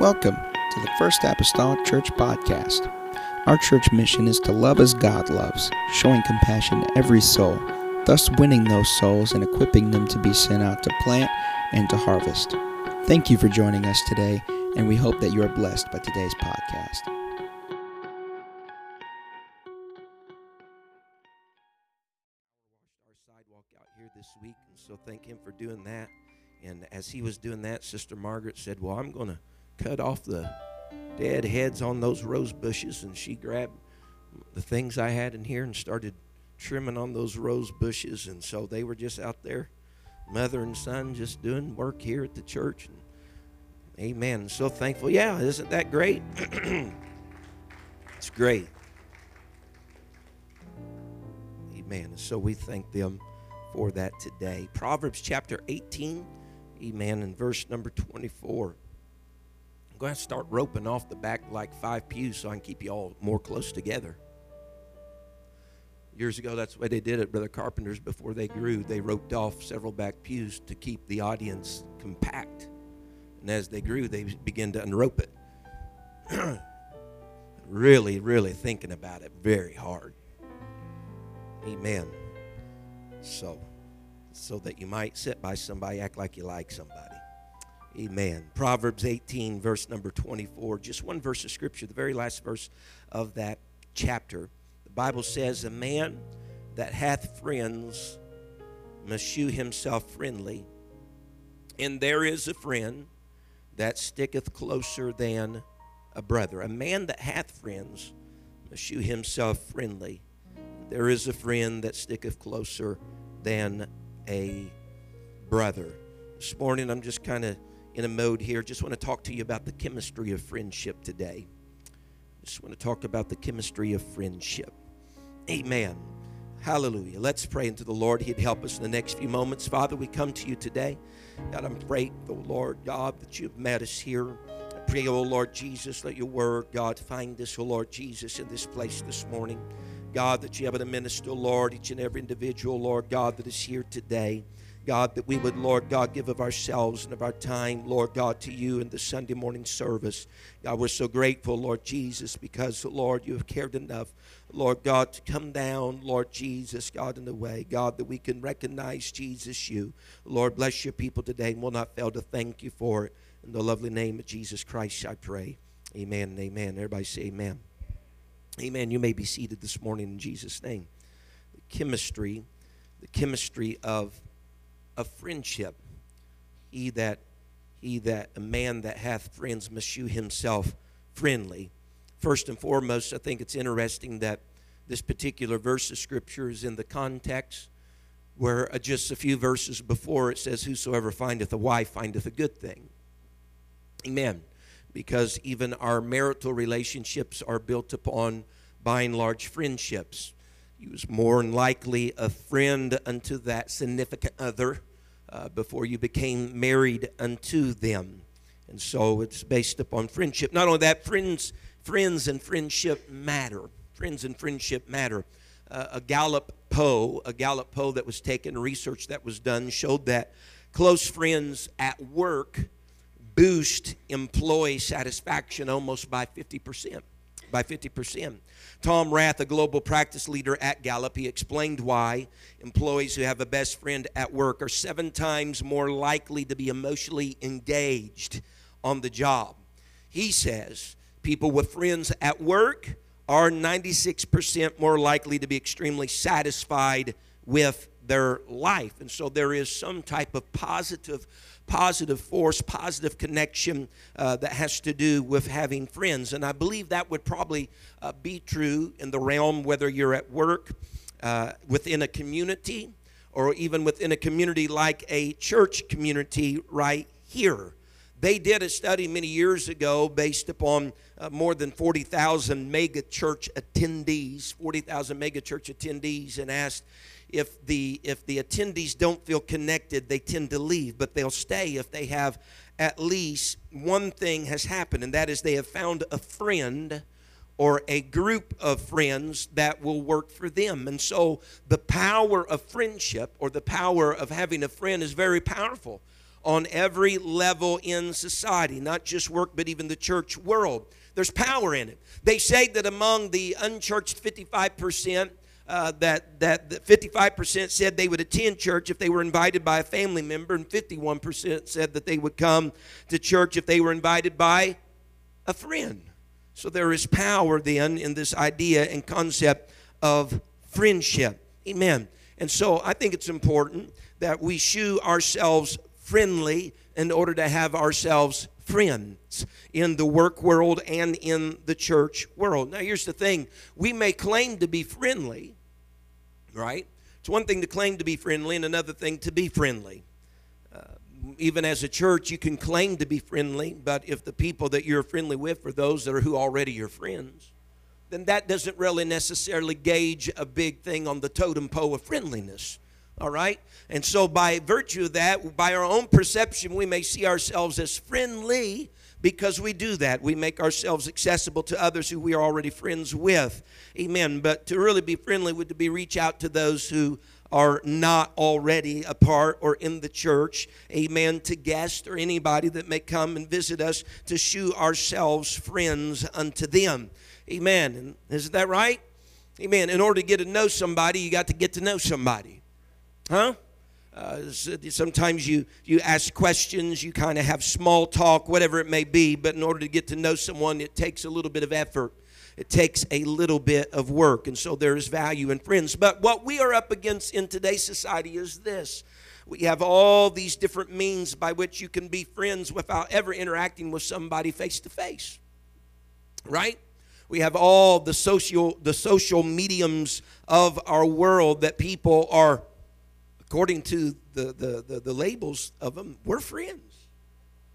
Welcome to the First Apostolic Church Podcast. Our church mission is to love as God loves, showing compassion to every soul, thus winning those souls and equipping them to be sent out to plant and to harvest. Thank you for joining us today, and we hope that you are blessed by today's podcast. our sidewalk out here this week, and so thank him for doing that. And as he was doing that, Sister Margaret said, Well, I'm going to cut off the dead heads on those rose bushes. And she grabbed the things I had in here and started trimming on those rose bushes. And so they were just out there, mother and son, just doing work here at the church. And amen. So thankful. Yeah, isn't that great? it's great. Amen. So we thank them for that today. Proverbs chapter 18, amen, and verse number 24. Going to start roping off the back like five pews so I can keep you all more close together. Years ago, that's the way they did it, Brother Carpenters, before they grew. They roped off several back pews to keep the audience compact. And as they grew, they began to unrope it. really, really thinking about it very hard. Amen. So, so that you might sit by somebody, act like you like somebody. Amen. Proverbs 18, verse number 24. Just one verse of scripture, the very last verse of that chapter. The Bible says, A man that hath friends must shew himself friendly. And there is a friend that sticketh closer than a brother. A man that hath friends must shew himself friendly there is a friend that sticketh closer than a brother. This morning, I'm just kind of in a mode here. Just want to talk to you about the chemistry of friendship today. Just want to talk about the chemistry of friendship. Amen. Hallelujah. Let's pray into the Lord. He'd help us in the next few moments. Father, we come to you today. God, I'm grateful, oh Lord God, that you've met us here. I pray, oh Lord Jesus, let your word, God, find us, oh Lord Jesus, in this place this morning. God, that you have to minister, Lord, each and every individual, Lord God, that is here today. God, that we would, Lord God, give of ourselves and of our time, Lord God, to you in the Sunday morning service. God, we're so grateful, Lord Jesus, because, Lord, you have cared enough, Lord God, to come down, Lord Jesus, God, in the way, God, that we can recognize Jesus, you. Lord, bless your people today, and we'll not fail to thank you for it. In the lovely name of Jesus Christ, I pray. Amen and amen. Everybody say amen. Amen. You may be seated this morning in Jesus' name. The chemistry, the chemistry of of friendship. He that he that a man that hath friends must shew himself friendly. First and foremost, I think it's interesting that this particular verse of scripture is in the context where uh, just a few verses before it says, Whosoever findeth a wife findeth a good thing. Amen because even our marital relationships are built upon, by and large, friendships. He was more than likely a friend unto that significant other uh, before you became married unto them. And so it's based upon friendship. Not only that, friends, friends and friendship matter. Friends and friendship matter. Uh, a Gallup poll, a Gallup poll that was taken, research that was done, showed that close friends at work boost employee satisfaction almost by 50%. By 50%. Tom Rath, a global practice leader at Gallup, he explained why employees who have a best friend at work are seven times more likely to be emotionally engaged on the job. He says people with friends at work are 96% more likely to be extremely satisfied with their life. And so there is some type of positive positive force, positive connection uh, that has to do with having friends. And I believe that would probably uh, be true in the realm whether you're at work, uh, within a community, or even within a community like a church community right here. They did a study many years ago based upon uh, more than 40,000 mega church attendees, 40,000 mega church attendees, and asked if the if the attendees don't feel connected they tend to leave but they'll stay if they have at least one thing has happened and that is they have found a friend or a group of friends that will work for them and so the power of friendship or the power of having a friend is very powerful on every level in society, not just work, but even the church world. There's power in it. They say that among the unchurched 55%, uh, that that 55% said they would attend church if they were invited by a family member, and 51% said that they would come to church if they were invited by a friend. So there is power then in this idea and concept of friendship. Amen. And so I think it's important that we shew ourselves friendly in order to have ourselves friends in the work world and in the church world. Now, here's the thing we may claim to be friendly, right? It's one thing to claim to be friendly, and another thing to be friendly. Uh, even as a church, you can claim to be friendly, but if the people that you're friendly with are those that are who already your friends, then that doesn't really necessarily gauge a big thing on the totem pole of friendliness. All right? And so, by virtue of that, by our own perception, we may see ourselves as friendly because we do that. We make ourselves accessible to others who we are already friends with. Amen. But to really be friendly would to be reach out to those who are not already a part or in the church. Amen. To guests or anybody that may come and visit us to shew ourselves friends unto them. Amen. And isn't that right? Amen. In order to get to know somebody, you got to get to know somebody. Huh? Uh, sometimes you, you ask questions, you kind of have small talk, whatever it may be, but in order to get to know someone, it takes a little bit of effort. It takes a little bit of work, and so there is value in friends. But what we are up against in today's society is this we have all these different means by which you can be friends without ever interacting with somebody face to face. Right? We have all the social the social mediums of our world that people are according to the, the, the, the, labels of them, we're friends.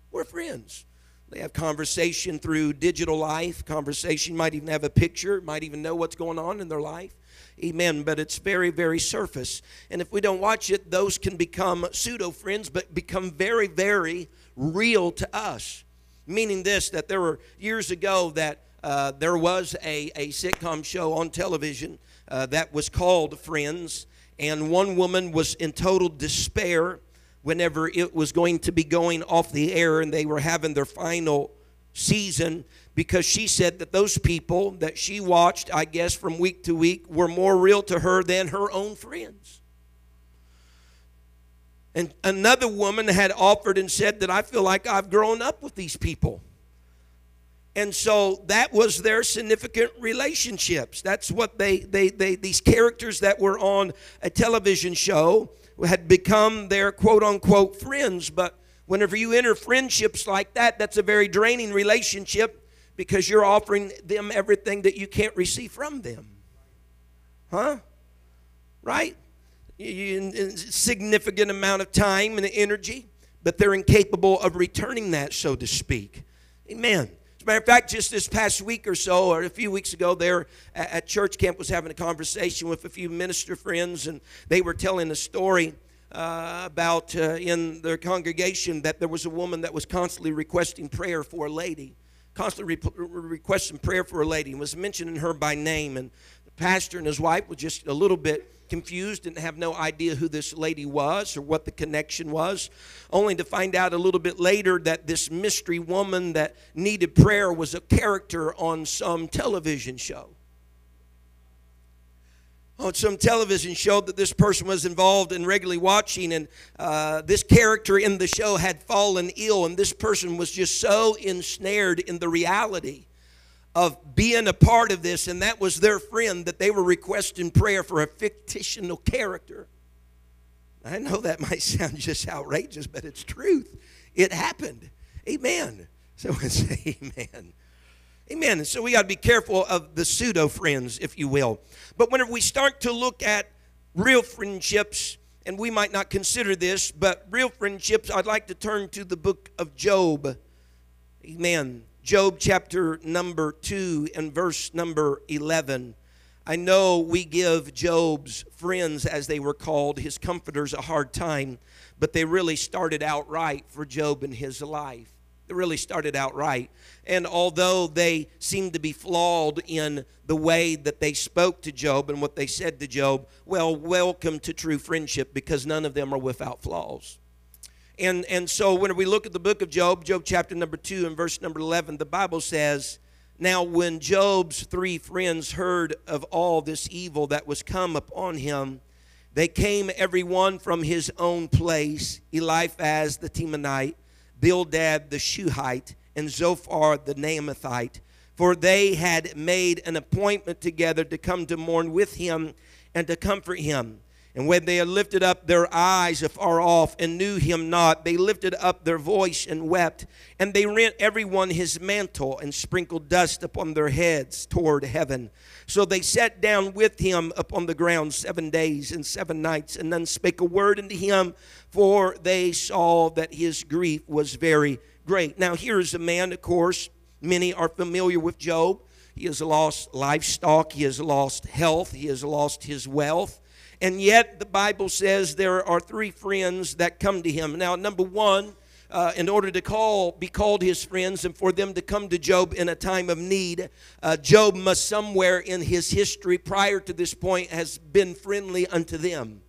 We're friends. They have conversation through digital life. Conversation might even have a picture, might even know what's going on in their life. Amen. But it's very, very surface. And if we don't watch it, those can become pseudo friends, but become very, very real to us. Meaning this that there were years ago that uh, there was a, a sitcom show on television uh, that was called Friends and one woman was in total despair whenever it was going to be going off the air and they were having their final season because she said that those people that she watched, I guess, from week to week were more real to her than her own friends. And another woman had offered and said that I feel like I've grown up with these people. And so that was their significant relationships. That's what they, they, they, these characters that were on a television show had become their quote unquote friends. But whenever you enter friendships like that, that's a very draining relationship because you're offering them everything that you can't receive from them. Huh? Right? You, significant amount of time and energy, but they're incapable of returning that, so to speak. Amen matter of fact, just this past week or so, or a few weeks ago, there at church camp was having a conversation with a few minister friends, and they were telling a story uh, about uh, in their congregation that there was a woman that was constantly requesting prayer for a lady, constantly re- requesting prayer for a lady, and was mentioning her by name. And the pastor and his wife were just a little bit confused, didn't have no idea who this lady was or what the connection was, only to find out a little bit later that this mystery woman that needed prayer was a character on some television show. On some television show that this person was involved in regularly watching, and uh, this character in the show had fallen ill, and this person was just so ensnared in the reality of being a part of this, and that was their friend that they were requesting prayer for a fictional character. I know that might sound just outrageous, but it's truth. It happened. Amen. So I say amen. Amen. And so we got to be careful of the pseudo friends, if you will. But whenever we start to look at real friendships, and we might not consider this, but real friendships, I'd like to turn to the book of Job. Amen. Job chapter number 2 and verse number 11. I know we give Job's friends, as they were called, his comforters, a hard time, but they really started out right for Job in his life. They really started out right. And although they seemed to be flawed in the way that they spoke to Job and what they said to Job, well, welcome to true friendship because none of them are without flaws. And, and so when we look at the book of Job, Job chapter number 2 and verse number 11, the Bible says, Now when Job's three friends heard of all this evil that was come upon him, they came every one from his own place Eliphaz the Temanite, Bildad the Shuhite, and Zophar the Naamathite. For they had made an appointment together to come to mourn with him and to comfort him. And when they had lifted up their eyes afar off and knew him not, they lifted up their voice and wept. And they rent every one his mantle and sprinkled dust upon their heads toward heaven. So they sat down with him upon the ground seven days and seven nights, and none spake a word unto him, for they saw that his grief was very great. Now, here's a man, of course, many are familiar with Job. He has lost livestock, he has lost health, he has lost his wealth. And yet, the Bible says there are three friends that come to him. Now, number one, uh, in order to call, be called his friends and for them to come to Job in a time of need, uh, Job must somewhere in his history prior to this point has been friendly unto them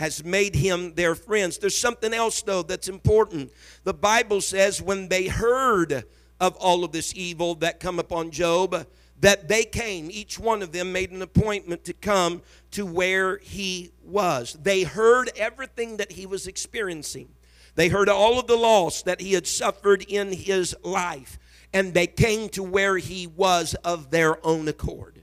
has made him their friends. There's something else, though, that's important. The Bible says when they heard of all of this evil that come upon Job, that they came, each one of them made an appointment to come to where he was. They heard everything that he was experiencing. They heard all of the loss that he had suffered in his life, and they came to where he was of their own accord.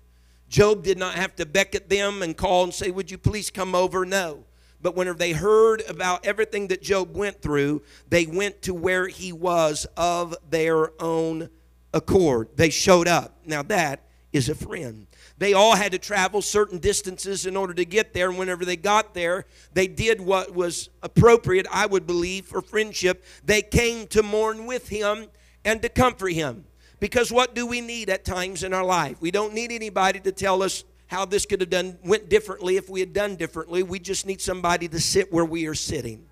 Job did not have to beckon them and call and say, Would you please come over? No. But whenever they heard about everything that Job went through, they went to where he was of their own accord. They showed up. Now, that is a friend. They all had to travel certain distances in order to get there. And whenever they got there, they did what was appropriate, I would believe, for friendship. They came to mourn with him and to comfort him. Because what do we need at times in our life? We don't need anybody to tell us how this could have done went differently if we had done differently. We just need somebody to sit where we are sitting.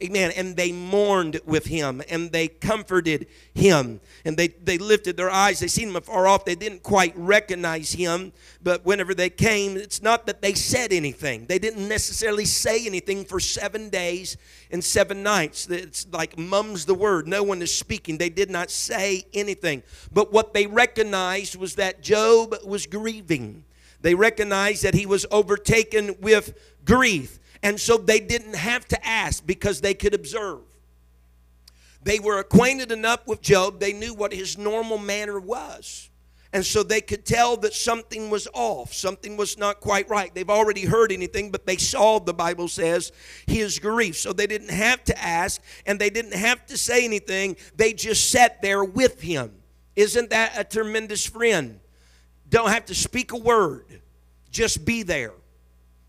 Amen. And they mourned with him and they comforted him. And they, they lifted their eyes. They seen him afar off. They didn't quite recognize him. But whenever they came, it's not that they said anything. They didn't necessarily say anything for seven days and seven nights. It's like mum's the word. No one is speaking. They did not say anything. But what they recognized was that Job was grieving. They recognized that he was overtaken with grief. And so they didn't have to ask because they could observe. They were acquainted enough with Job, they knew what his normal manner was. And so they could tell that something was off, something was not quite right. They've already heard anything, but they saw, the Bible says, his grief. So they didn't have to ask and they didn't have to say anything. They just sat there with him. Isn't that a tremendous friend? Don't have to speak a word, just be there.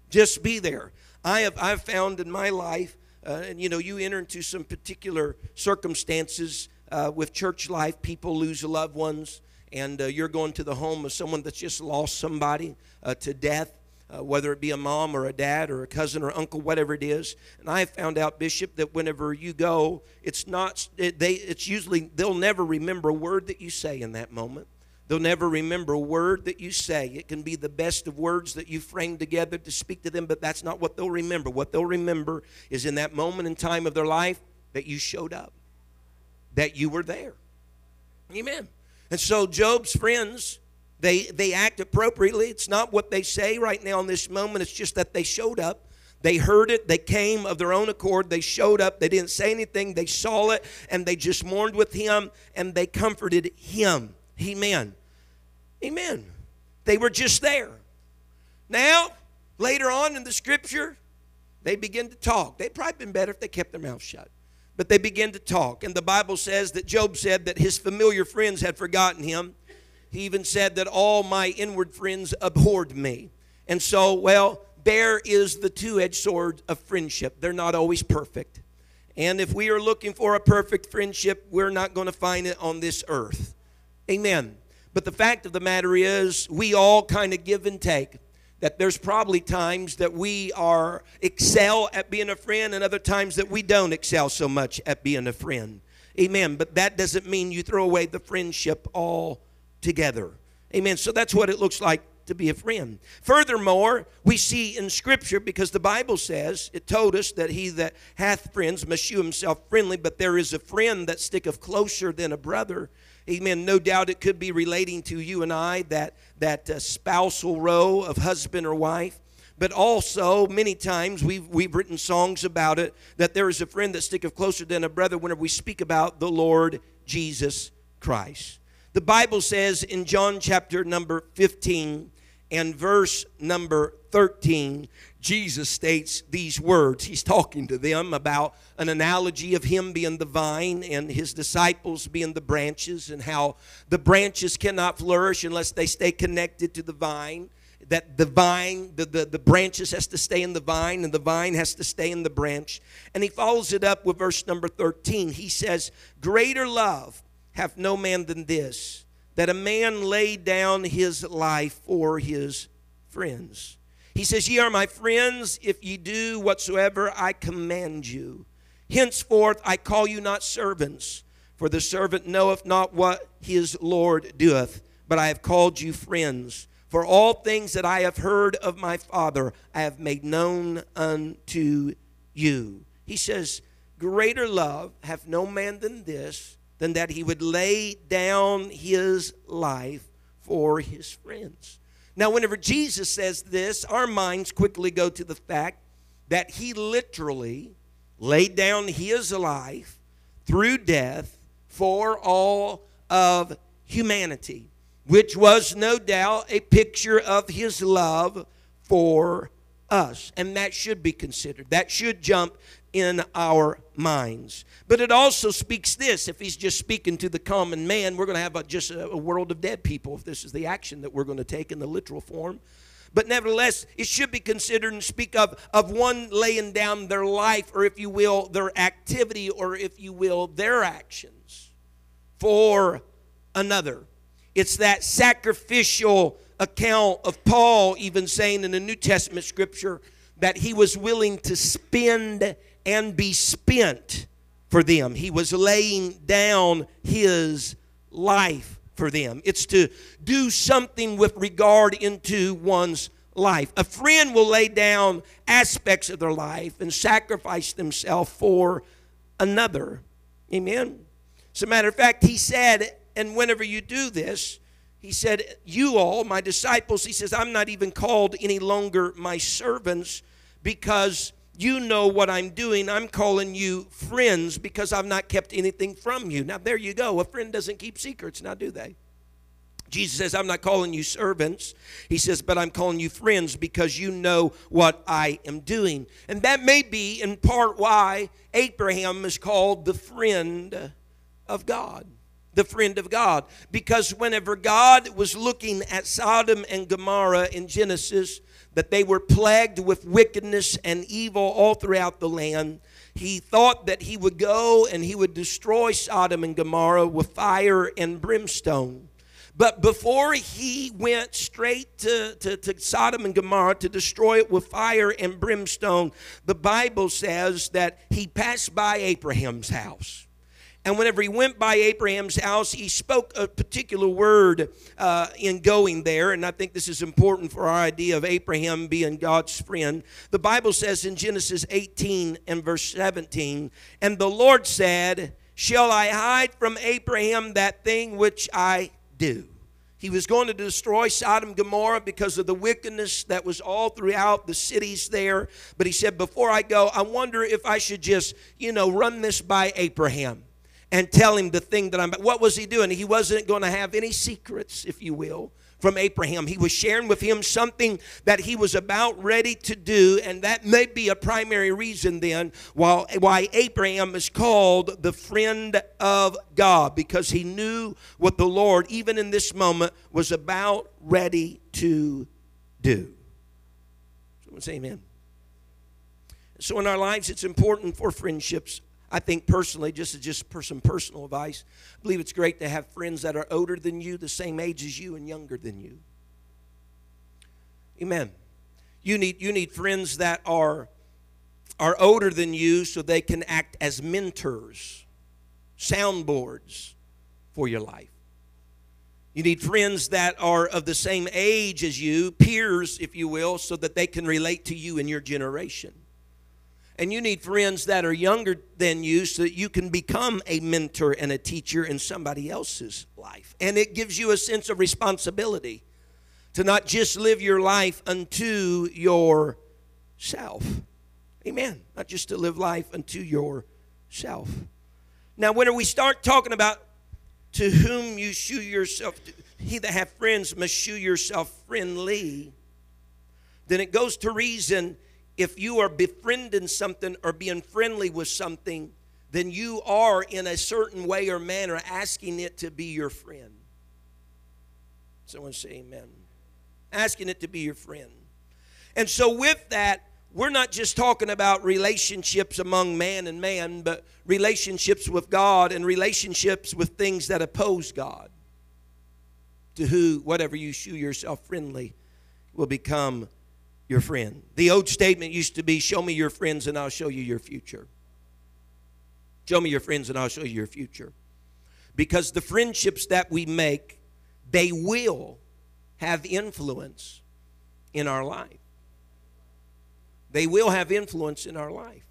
Just be there. I have I've found in my life, uh, and you know, you enter into some particular circumstances uh, with church life. People lose loved ones, and uh, you're going to the home of someone that's just lost somebody uh, to death. Uh, whether it be a mom or a dad or a cousin or uncle, whatever it is. And I have found out, Bishop, that whenever you go, it's not it, they. It's usually they'll never remember a word that you say in that moment. They'll never remember a word that you say. It can be the best of words that you frame together to speak to them, but that's not what they'll remember. What they'll remember is in that moment in time of their life that you showed up, that you were there. Amen. And so Job's friends, they, they act appropriately. It's not what they say right now in this moment, it's just that they showed up. They heard it. They came of their own accord. They showed up. They didn't say anything. They saw it and they just mourned with him and they comforted him. Amen. Amen. They were just there. Now, later on in the scripture, they begin to talk. They'd probably been better if they kept their mouth shut. But they begin to talk. And the Bible says that Job said that his familiar friends had forgotten him. He even said that all my inward friends abhorred me. And so, well, there is the two edged sword of friendship. They're not always perfect. And if we are looking for a perfect friendship, we're not going to find it on this earth. Amen. But the fact of the matter is, we all kind of give and take. That there's probably times that we are excel at being a friend, and other times that we don't excel so much at being a friend. Amen. But that doesn't mean you throw away the friendship all together. Amen. So that's what it looks like to be a friend. Furthermore, we see in Scripture, because the Bible says, it told us that he that hath friends must shew himself friendly, but there is a friend that sticketh closer than a brother. Amen. No doubt it could be relating to you and I, that, that uh, spousal row of husband or wife but also many times we've, we've written songs about it that there is a friend that sticketh closer than a brother whenever we speak about the Lord Jesus Christ. The Bible says in John chapter number 15 and verse number 13, Jesus states these words. He's talking to them about an analogy of him being the vine and his disciples being the branches, and how the branches cannot flourish unless they stay connected to the vine that the vine, the, the, the branches has to stay in the vine, and the vine has to stay in the branch. And he follows it up with verse number 13. He says, Greater love hath no man than this, that a man lay down his life for his friends. He says, Ye are my friends if ye do whatsoever I command you. Henceforth I call you not servants, for the servant knoweth not what his Lord doeth, but I have called you friends. For all things that I have heard of my Father, I have made known unto you. He says, Greater love hath no man than this, than that he would lay down his life for his friends. Now, whenever Jesus says this, our minds quickly go to the fact that he literally laid down his life through death for all of humanity which was no doubt a picture of his love for us. And that should be considered. That should jump in our minds. But it also speaks this if he's just speaking to the common man, we're going to have a, just a, a world of dead people if this is the action that we're going to take in the literal form. But nevertheless, it should be considered and speak of, of one laying down their life, or if you will, their activity, or if you will, their actions for another. It's that sacrificial account of Paul even saying in the New Testament scripture that he was willing to spend and be spent for them. He was laying down his life for them. It's to do something with regard into one's life. A friend will lay down aspects of their life and sacrifice themselves for another. Amen. As a matter of fact, he said and whenever you do this, he said, You all, my disciples, he says, I'm not even called any longer my servants because you know what I'm doing. I'm calling you friends because I've not kept anything from you. Now, there you go. A friend doesn't keep secrets, now do they? Jesus says, I'm not calling you servants. He says, but I'm calling you friends because you know what I am doing. And that may be in part why Abraham is called the friend of God the friend of God. Because whenever God was looking at Sodom and Gomorrah in Genesis, that they were plagued with wickedness and evil all throughout the land, he thought that he would go and he would destroy Sodom and Gomorrah with fire and brimstone. But before he went straight to, to, to, Sodom and Gomorrah to destroy it with fire and brimstone, the Bible says that he passed by Abraham's house. And whenever he went by Abraham's house, he spoke a particular word uh, in going there. And I think this is important for our idea of Abraham being God's friend. The Bible says in Genesis 18 and verse 17, And the Lord said, Shall I hide from Abraham that thing which I do? He was going to destroy Sodom and Gomorrah because of the wickedness that was all throughout the cities there. But he said, Before I go, I wonder if I should just, you know, run this by Abraham and tell him the thing that I'm. What was he doing? He wasn't going to have any secrets, if you will, from Abraham. He was sharing with him something that he was about ready to do, and that may be a primary reason then why, why Abraham is called the friend of God, because he knew what the Lord, even in this moment, was about ready to do. Someone say amen. So in our lives, it's important for friendships I think personally, just as just some personal advice, I believe it's great to have friends that are older than you, the same age as you, and younger than you. Amen. You need you need friends that are are older than you so they can act as mentors, soundboards for your life. You need friends that are of the same age as you, peers, if you will, so that they can relate to you in your generation. And you need friends that are younger than you so that you can become a mentor and a teacher in somebody else's life. And it gives you a sense of responsibility to not just live your life unto yourself. Amen. Not just to live life unto yourself. Now, when we start talking about to whom you shew yourself, to, he that hath friends must shew yourself friendly, then it goes to reason if you are befriending something or being friendly with something, then you are in a certain way or manner asking it to be your friend. Someone say amen. Asking it to be your friend. And so, with that, we're not just talking about relationships among man and man, but relationships with God and relationships with things that oppose God. To who, whatever you shew yourself friendly, will become your friend. The old statement used to be Show me your friends and I'll show you your future. Show me your friends and I'll show you your future. Because the friendships that we make, they will have influence in our life. They will have influence in our life.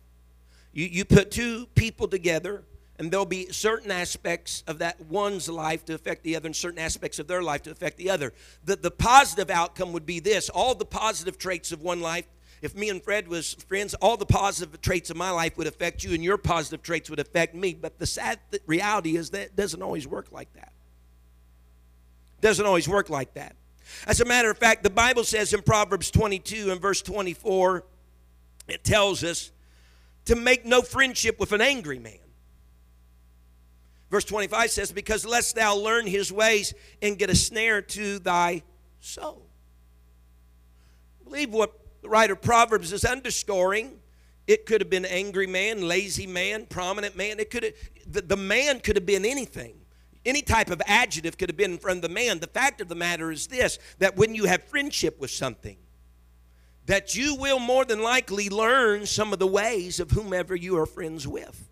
You, you put two people together and there'll be certain aspects of that one's life to affect the other and certain aspects of their life to affect the other. The, the positive outcome would be this. All the positive traits of one life if me and fred was friends all the positive traits of my life would affect you and your positive traits would affect me. But the sad reality is that it doesn't always work like that. Doesn't always work like that. As a matter of fact the bible says in proverbs 22 and verse 24 it tells us to make no friendship with an angry man Verse 25 says, Because lest thou learn his ways and get a snare to thy soul. I believe what the writer of Proverbs is underscoring. It could have been angry man, lazy man, prominent man. It could have, the, the man could have been anything. Any type of adjective could have been of the man. The fact of the matter is this that when you have friendship with something, that you will more than likely learn some of the ways of whomever you are friends with.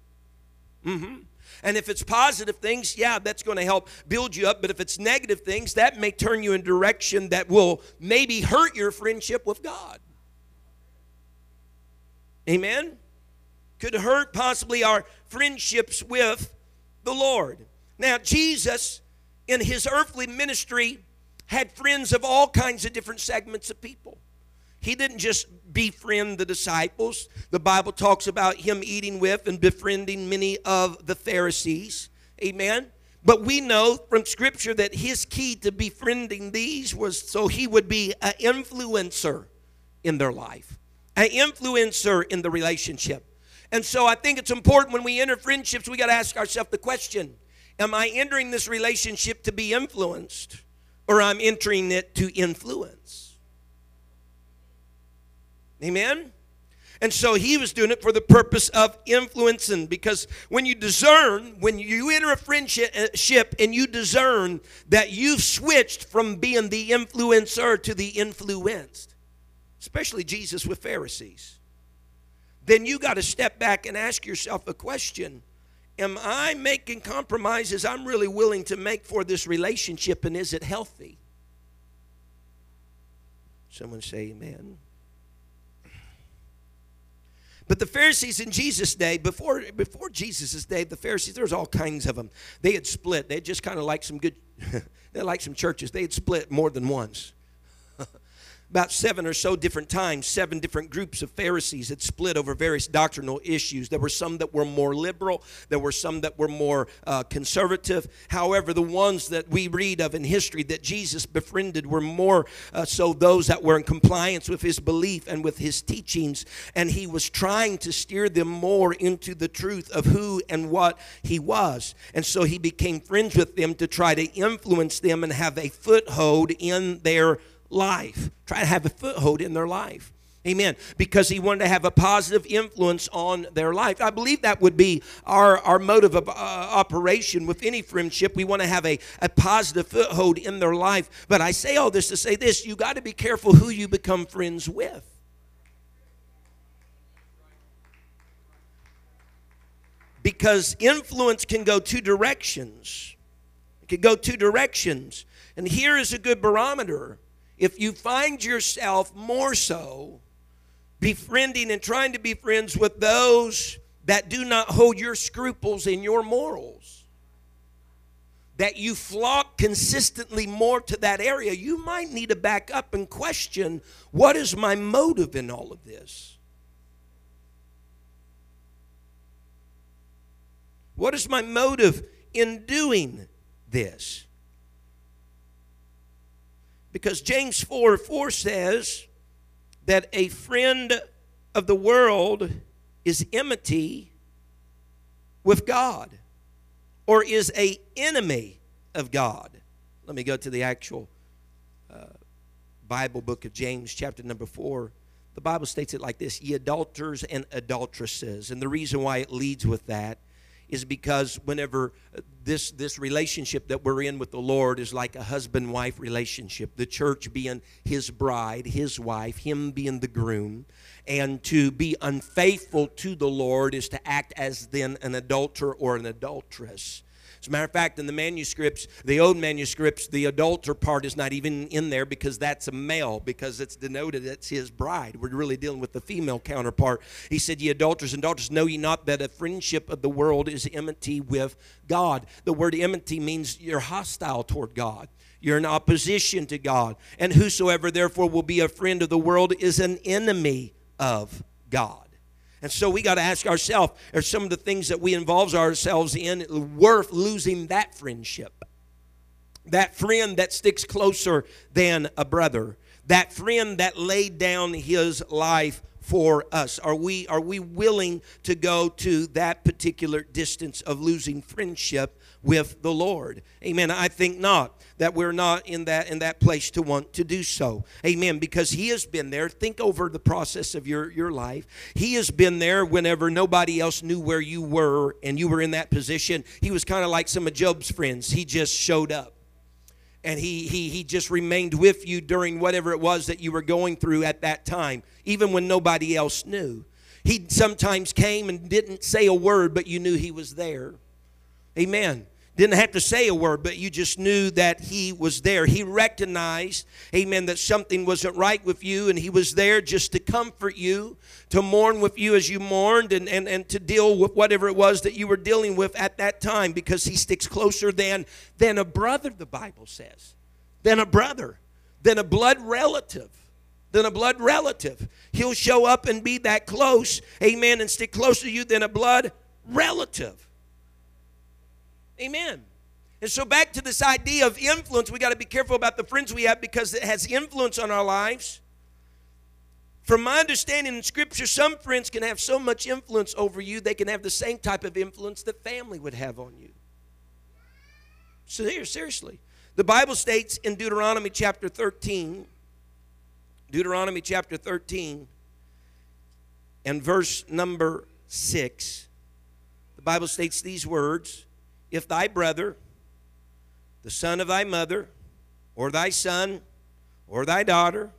Mm-hmm. And if it's positive things, yeah, that's going to help build you up. But if it's negative things, that may turn you in a direction that will maybe hurt your friendship with God. Amen? Could hurt possibly our friendships with the Lord. Now, Jesus, in his earthly ministry, had friends of all kinds of different segments of people. He didn't just befriend the disciples. The Bible talks about him eating with and befriending many of the Pharisees. Amen. But we know from Scripture that his key to befriending these was so he would be an influencer in their life, an influencer in the relationship. And so I think it's important when we enter friendships, we got to ask ourselves the question Am I entering this relationship to be influenced, or I'm entering it to influence? Amen? And so he was doing it for the purpose of influencing. Because when you discern, when you enter a friendship and you discern that you've switched from being the influencer to the influenced, especially Jesus with Pharisees, then you got to step back and ask yourself a question Am I making compromises I'm really willing to make for this relationship, and is it healthy? Someone say, Amen. But the Pharisees in Jesus' day, before, before Jesus' day, the Pharisees, there was all kinds of them. They had split. They just kind of like some good, they like some churches. They had split more than once about seven or so different times, seven different groups of Pharisees had split over various doctrinal issues. There were some that were more liberal, there were some that were more uh, conservative. However, the ones that we read of in history that Jesus befriended were more uh, so those that were in compliance with his belief and with his teachings. And he was trying to steer them more into the truth of who and what he was. And so he became friends with them to try to influence them and have a foothold in their life. Try to have a foothold in their life. Amen. Because he wanted to have a positive influence on their life. I believe that would be our, our motive of uh, operation with any friendship. We want to have a, a positive foothold in their life. But I say all this to say this you got to be careful who you become friends with. Because influence can go two directions. It could go two directions. And here is a good barometer. If you find yourself more so befriending and trying to be friends with those that do not hold your scruples and your morals, that you flock consistently more to that area, you might need to back up and question what is my motive in all of this? What is my motive in doing this? Because James 4 4 says that a friend of the world is enmity with God or is a enemy of God. Let me go to the actual uh, Bible book of James, chapter number 4. The Bible states it like this Ye adulterers and adulteresses. And the reason why it leads with that is because whenever uh, this this relationship that we're in with the Lord is like a husband wife relationship. The church being his bride his wife him being the groom. And to be unfaithful to the Lord is to act as then an adulterer or an adulteress as a matter of fact, in the manuscripts, the old manuscripts, the adulterer part is not even in there because that's a male, because it's denoted it's his bride. We're really dealing with the female counterpart. He said, Ye adulterers and adulterers, know ye not that a friendship of the world is enmity with God? The word enmity means you're hostile toward God. You're in opposition to God. And whosoever therefore will be a friend of the world is an enemy of God. And so we got to ask ourselves are some of the things that we involve ourselves in worth losing that friendship? That friend that sticks closer than a brother. That friend that laid down his life for us? Are we, are we willing to go to that particular distance of losing friendship with the Lord? Amen. I think not that we're not in that in that place to want to do so. Amen. Because he has been there. Think over the process of your, your life. He has been there whenever nobody else knew where you were and you were in that position. He was kind of like some of Job's friends. He just showed up and he, he, he just remained with you during whatever it was that you were going through at that time, even when nobody else knew. He sometimes came and didn't say a word, but you knew he was there. Amen. Didn't have to say a word, but you just knew that he was there. He recognized, amen, that something wasn't right with you, and he was there just to comfort you, to mourn with you as you mourned, and, and, and to deal with whatever it was that you were dealing with at that time, because he sticks closer than, than a brother, the Bible says. Than a brother, than a blood relative than a blood relative. He'll show up and be that close, amen, and stick closer to you than a blood relative. Amen. And so, back to this idea of influence, we got to be careful about the friends we have because it has influence on our lives. From my understanding in Scripture, some friends can have so much influence over you, they can have the same type of influence that family would have on you. So, here, seriously. The Bible states in Deuteronomy chapter 13, Deuteronomy chapter 13, and verse number 6, the Bible states these words if thy brother, the son of thy mother, or thy son, or thy daughter,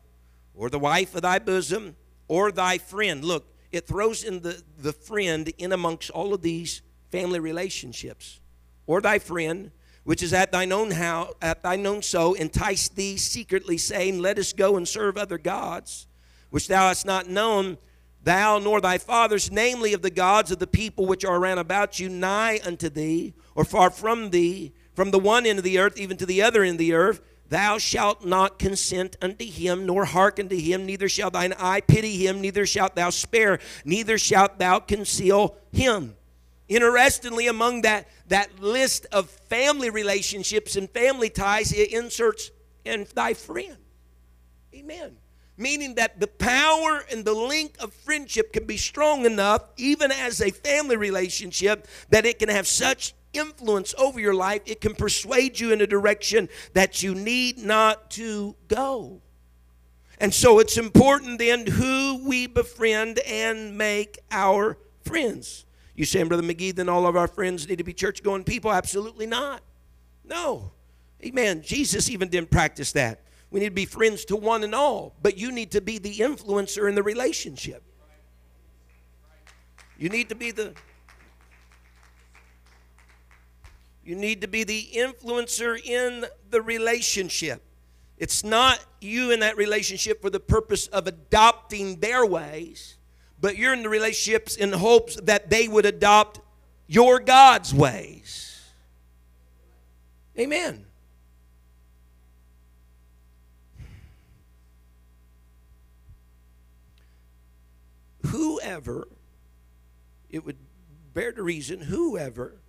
or the wife of thy bosom, or thy friend, look, it throws in the, the friend in amongst all of these family relationships, or thy friend, which is at thine own house, at thine own so, entice thee secretly, saying, Let us go and serve other gods, which thou hast not known, thou nor thy fathers, namely of the gods of the people which are around about you, nigh unto thee, or far from thee, from the one end of the earth even to the other end of the earth, thou shalt not consent unto him, nor hearken to him, neither shall thine eye pity him, neither shalt thou spare, neither shalt thou conceal him. Interestingly, among that, that list of family relationships and family ties, it inserts, and thy friend. Amen. Meaning that the power and the link of friendship can be strong enough, even as a family relationship, that it can have such influence over your life, it can persuade you in a direction that you need not to go. And so it's important then who we befriend and make our friends. You saying, Brother McGee, then all of our friends need to be church going people? Absolutely not. No. Amen. Jesus even didn't practice that. We need to be friends to one and all, but you need to be the influencer in the relationship. You need to be the You need to be the influencer in the relationship. It's not you in that relationship for the purpose of adopting their ways, but you're in the relationships in hopes that they would adopt your God's ways. Amen. Whoever, it would bear to reason, whoever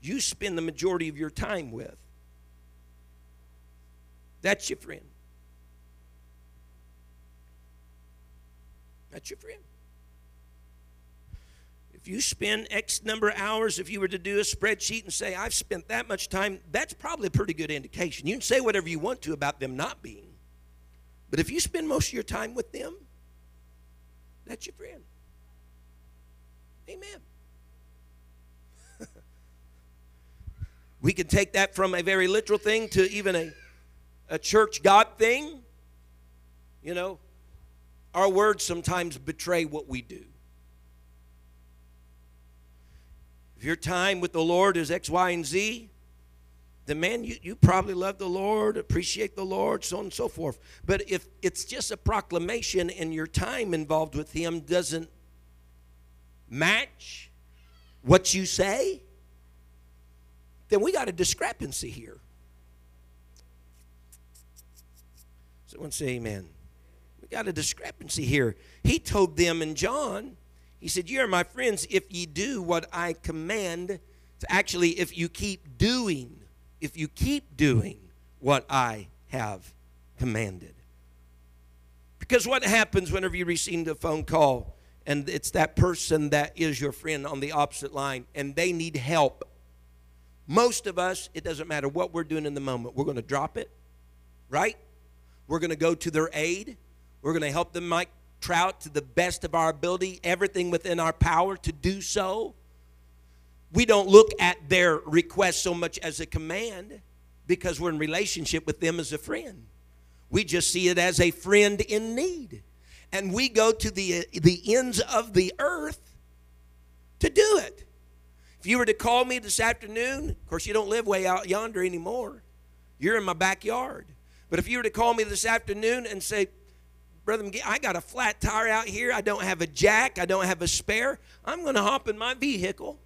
you spend the majority of your time with, that's your friend. That's your friend. If you spend X number of hours, if you were to do a spreadsheet and say, I've spent that much time, that's probably a pretty good indication. You can say whatever you want to about them not being. But if you spend most of your time with them, that's your friend. Amen. We can take that from a very literal thing to even a, a church God thing. You know, our words sometimes betray what we do. If your time with the Lord is X, Y, and Z, then man, you, you probably love the Lord, appreciate the Lord, so on and so forth. But if it's just a proclamation and your time involved with Him doesn't match what you say, then we got a discrepancy here. Someone say amen. We got a discrepancy here. He told them in John, he said, You are my friends if ye do what I command. Actually, if you keep doing, if you keep doing what I have commanded. Because what happens whenever you receive a phone call and it's that person that is your friend on the opposite line and they need help? Most of us, it doesn't matter what we're doing in the moment, we're going to drop it, right? We're going to go to their aid. We're going to help them, Mike Trout, to the best of our ability, everything within our power to do so. We don't look at their request so much as a command because we're in relationship with them as a friend. We just see it as a friend in need. And we go to the, the ends of the earth to do it. If you were to call me this afternoon, of course, you don't live way out yonder anymore. You're in my backyard. But if you were to call me this afternoon and say, Brother I got a flat tire out here. I don't have a jack. I don't have a spare. I'm going to hop in my vehicle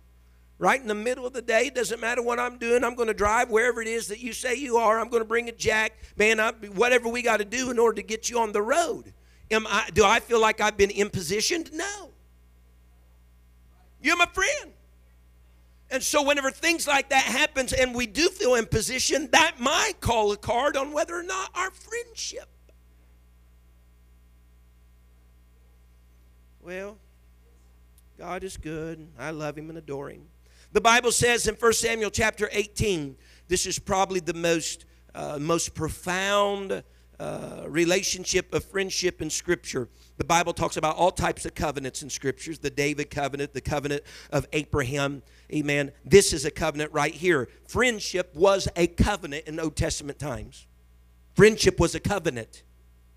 right in the middle of the day. Doesn't matter what I'm doing. I'm going to drive wherever it is that you say you are. I'm going to bring a jack. Man, I, whatever we got to do in order to get you on the road. Am I, do I feel like I've been impositioned? No. You're my friend. And so whenever things like that happens and we do feel in position, that might call a card on whether or not our friendship. Well, God is good. I love him and adore him. The Bible says in 1 Samuel chapter 18, this is probably the most, uh, most profound uh, relationship of friendship in Scripture. The Bible talks about all types of covenants in Scriptures the David covenant, the covenant of Abraham. Amen. This is a covenant right here. Friendship was a covenant in Old Testament times. Friendship was a covenant.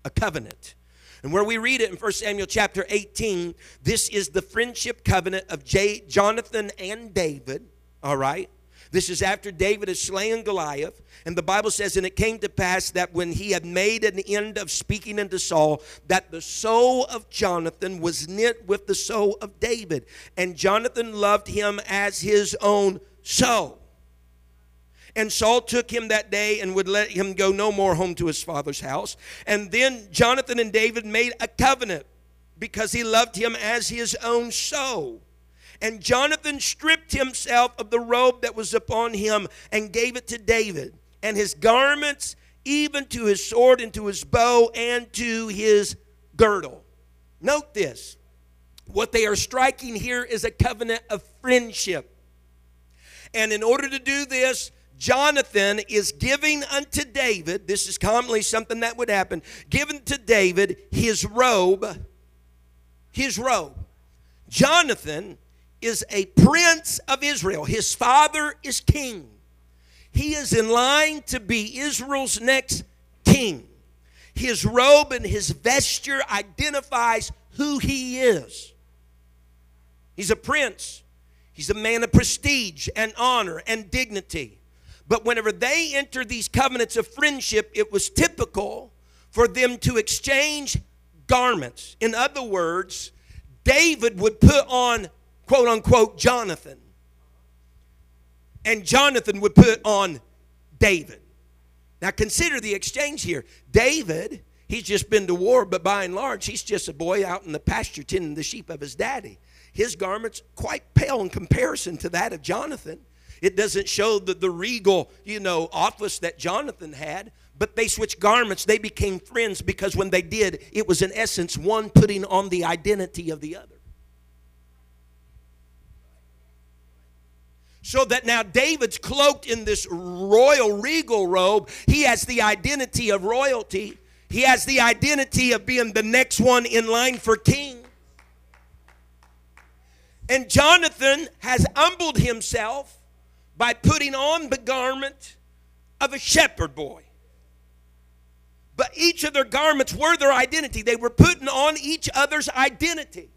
A covenant. And where we read it in 1 Samuel chapter 18, this is the friendship covenant of J- Jonathan and David. All right? This is after David has slain Goliath. And the Bible says, And it came to pass that when he had made an end of speaking unto Saul, that the soul of Jonathan was knit with the soul of David. And Jonathan loved him as his own soul. And Saul took him that day and would let him go no more home to his father's house. And then Jonathan and David made a covenant because he loved him as his own soul. And Jonathan stripped himself of the robe that was upon him and gave it to David, and his garments, even to his sword and to his bow and to his girdle. Note this what they are striking here is a covenant of friendship. And in order to do this, Jonathan is giving unto David, this is commonly something that would happen, given to David his robe. His robe. Jonathan is a prince of Israel. His father is king. He is in line to be Israel's next king. His robe and his vesture identifies who he is. He's a prince. He's a man of prestige and honor and dignity. But whenever they entered these covenants of friendship, it was typical for them to exchange garments. In other words, David would put on, quote unquote, Jonathan. And Jonathan would put on David. Now consider the exchange here. David, he's just been to war, but by and large, he's just a boy out in the pasture tending the sheep of his daddy. His garments quite pale in comparison to that of Jonathan. It doesn't show the, the regal, you know, office that Jonathan had, but they switched garments. They became friends because when they did, it was in essence one putting on the identity of the other. So that now David's cloaked in this royal regal robe. He has the identity of royalty. He has the identity of being the next one in line for king. And Jonathan has humbled himself by putting on the garment of a shepherd boy. But each of their garments were their identity. They were putting on each other's identity.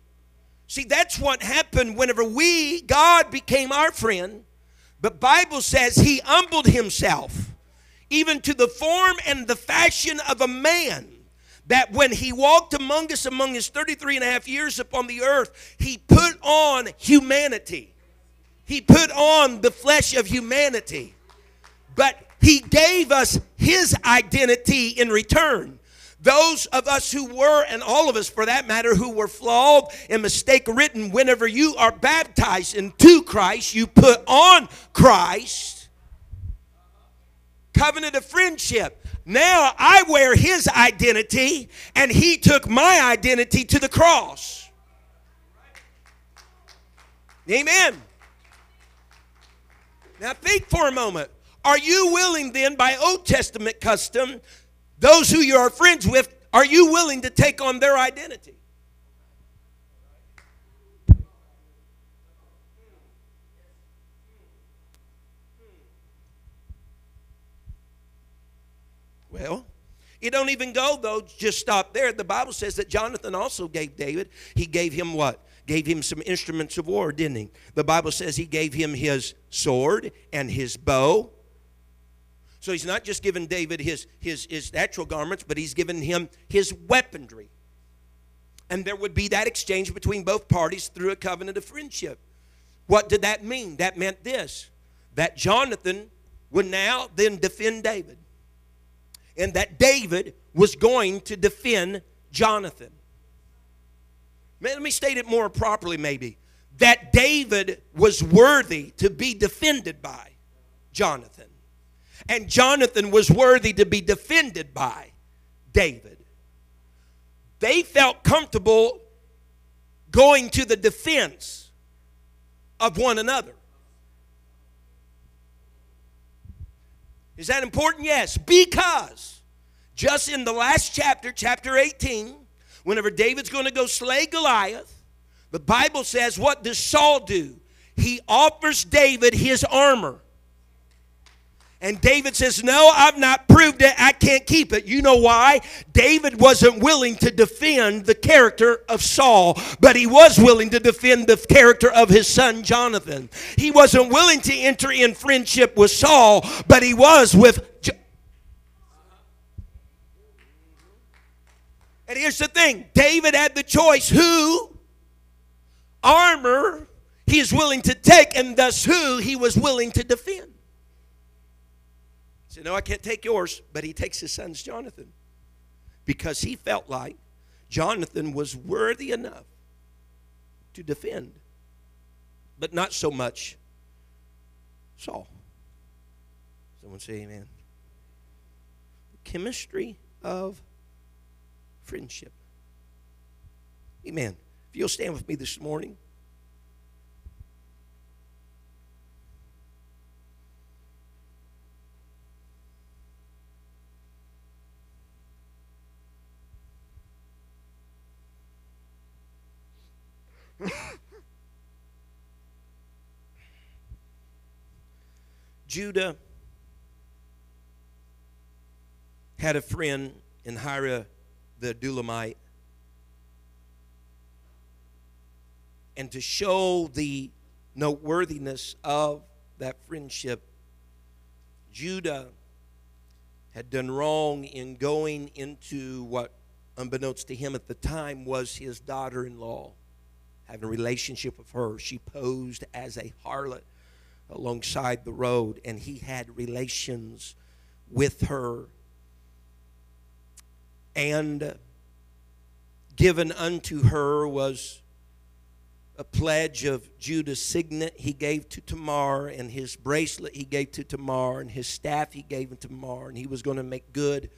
See, that's what happened whenever we, God became our friend. But Bible says he humbled himself even to the form and the fashion of a man that when he walked among us among his 33 and a half years upon the earth, he put on humanity. He put on the flesh of humanity. But he gave us his identity in return. Those of us who were, and all of us for that matter, who were flawed and mistake written, whenever you are baptized into Christ, you put on Christ. Covenant of friendship. Now I wear his identity, and he took my identity to the cross. Amen. Now think for a moment. Are you willing then, by Old Testament custom, those who you are friends with, are you willing to take on their identity? Well, it don't even go though, just stop there. The Bible says that Jonathan also gave David, he gave him what? Gave him some instruments of war, didn't he? The Bible says he gave him his sword and his bow so he's not just given David his, his, his natural garments, but he's given him his weaponry. And there would be that exchange between both parties through a covenant of friendship. What did that mean? That meant this that Jonathan would now then defend David, and that David was going to defend Jonathan. Let me state it more properly, maybe. That David was worthy to be defended by Jonathan and Jonathan was worthy to be defended by David. They felt comfortable going to the defense of one another. Is that important? Yes, because just in the last chapter, chapter 18, whenever David's going to go slay Goliath, the Bible says, What does Saul do? He offers David his armor. And David says, No, I've not proved it. I can't keep it. You know why? David wasn't willing to defend the character of Saul, but he was willing to defend the character of his son Jonathan. He wasn't willing to enter in friendship with Saul, but he was with. Jo- and here's the thing David had the choice who armor he is willing to take, and thus who he was willing to defend said, No, I can't take yours. But he takes his son's Jonathan because he felt like Jonathan was worthy enough to defend, but not so much Saul. Someone say amen. The chemistry of friendship. Amen. If you'll stand with me this morning. Judah had a friend in Hira the Adullamite. And to show the noteworthiness of that friendship. Judah had done wrong in going into what, unbeknownst to him at the time, was his daughter in law, having a relationship with her. She posed as a harlot alongside the road, and he had relations with her. And given unto her was a pledge of Judah's signet he gave to Tamar, and his bracelet he gave to Tamar, and his staff he gave to Tamar, and he was going to make good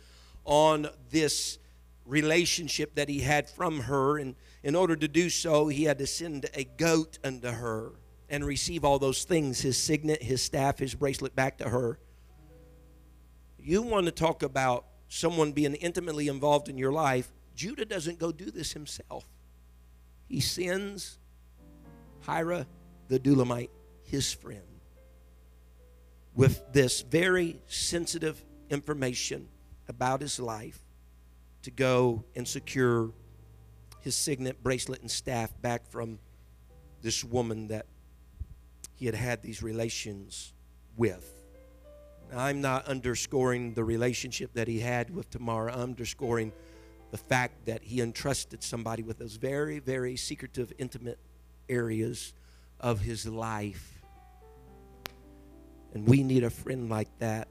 on this relationship that he had from her. And in order to do so, he had to send a goat unto her and receive all those things his signet, his staff, his bracelet back to her. You want to talk about someone being intimately involved in your life. Judah doesn't go do this himself. He sends Hira the Adullamite, his friend, with this very sensitive information about his life to go and secure his signet, bracelet, and staff back from this woman that he had had these relations with. I'm not underscoring the relationship that he had with Tamar. I'm underscoring the fact that he entrusted somebody with those very, very secretive, intimate areas of his life. And we need a friend like that,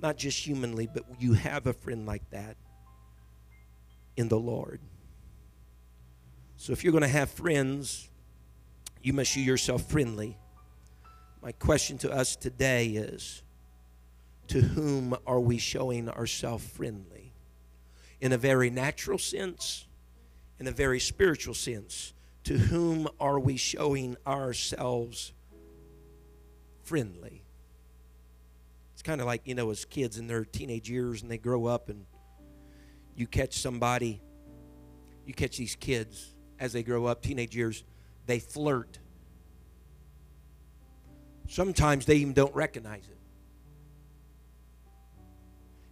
not just humanly, but you have a friend like that in the Lord. So if you're going to have friends, you must show yourself friendly. My question to us today is to whom are we showing ourselves friendly? In a very natural sense, in a very spiritual sense to whom are we showing ourselves friendly? It's kind of like, you know, as kids in their teenage years and they grow up and you catch somebody, you catch these kids as they grow up, teenage years, they flirt. Sometimes they even don't recognize it.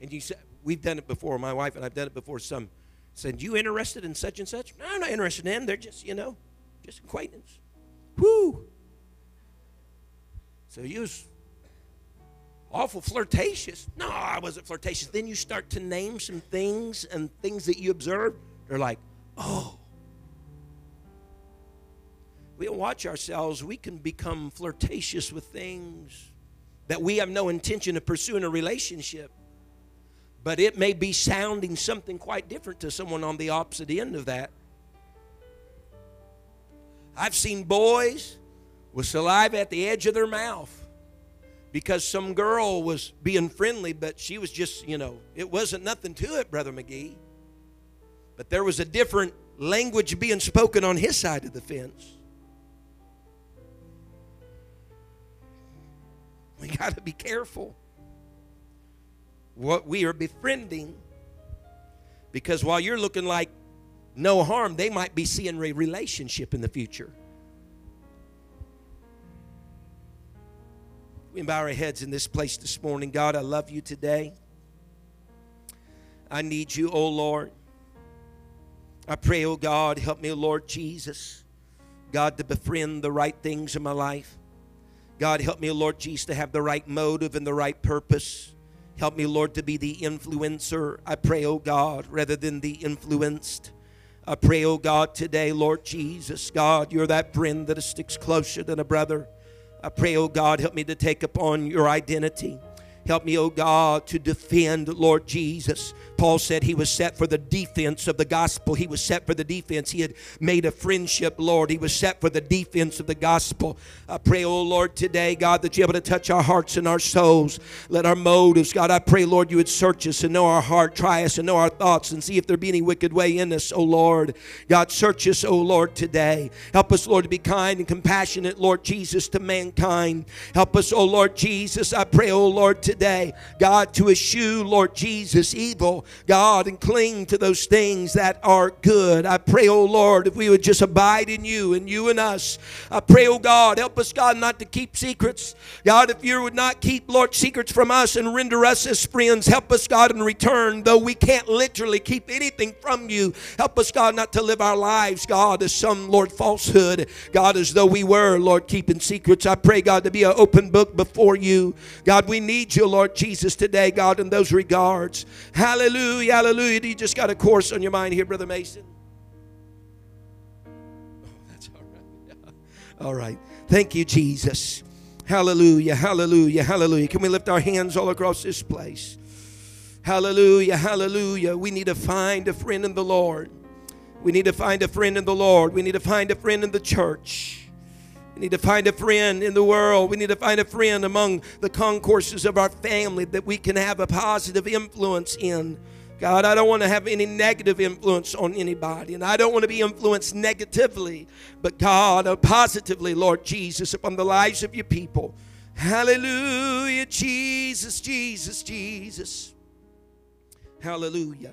And you said, we've done it before, my wife and I've done it before. Some said, You interested in such and such? No, I'm not interested in them. They're just, you know, just acquaintance. Whoo! So you was awful flirtatious. No, I wasn't flirtatious. Then you start to name some things and things that you observe. They're like, oh. We don't watch ourselves. We can become flirtatious with things that we have no intention of pursuing a relationship but it may be sounding something quite different to someone on the opposite end of that. I've seen boys with saliva at the edge of their mouth because some girl was being friendly, but she was just, you know, it wasn't nothing to it, Brother McGee. But there was a different language being spoken on his side of the fence. We got to be careful what we are befriending because while you're looking like no harm, they might be seeing a relationship in the future. We bow our heads in this place this morning. God, I love you today. I need you, oh Lord. I pray, oh God, help me, oh Lord Jesus, God, to befriend the right things in my life. God, help me, Lord Jesus, to have the right motive and the right purpose. Help me, Lord, to be the influencer. I pray, oh God, rather than the influenced. I pray, oh God, today, Lord Jesus, God, you're that friend that sticks closer than a brother. I pray, oh God, help me to take upon your identity. Help me, oh God, to defend, Lord Jesus. Paul said he was set for the defense of the gospel. He was set for the defense. He had made a friendship, Lord. He was set for the defense of the gospel. I pray, oh Lord, today, God, that you're able to touch our hearts and our souls. Let our motives, God, I pray, Lord, you would search us and know our heart, try us and know our thoughts and see if there be any wicked way in us, oh Lord. God, search us, oh Lord, today. Help us, Lord, to be kind and compassionate, Lord Jesus, to mankind. Help us, oh Lord Jesus. I pray, oh Lord, today today, God, to eschew, Lord Jesus, evil, God, and cling to those things that are good. I pray, oh Lord, if we would just abide in you and you and us. I pray, oh God, help us, God, not to keep secrets. God, if you would not keep, Lord, secrets from us and render us as friends, help us, God, in return, though we can't literally keep anything from you. Help us, God, not to live our lives, God, as some, Lord, falsehood, God, as though we were, Lord, keeping secrets. I pray, God, to be an open book before you. God, we need you, Lord Jesus, today, God, in those regards. Hallelujah, hallelujah. Do you just got a course on your mind here, Brother Mason? Oh, that's all right. All right. Thank you, Jesus. Hallelujah, hallelujah, hallelujah. Can we lift our hands all across this place? Hallelujah, hallelujah. We need to find a friend in the Lord. We need to find a friend in the Lord. We need to find a friend in the church. We need to find a friend in the world. We need to find a friend among the concourses of our family that we can have a positive influence in. God, I don't want to have any negative influence on anybody, and I don't want to be influenced negatively, but God, uh, positively, Lord Jesus, upon the lives of your people. Hallelujah, Jesus, Jesus, Jesus. Hallelujah.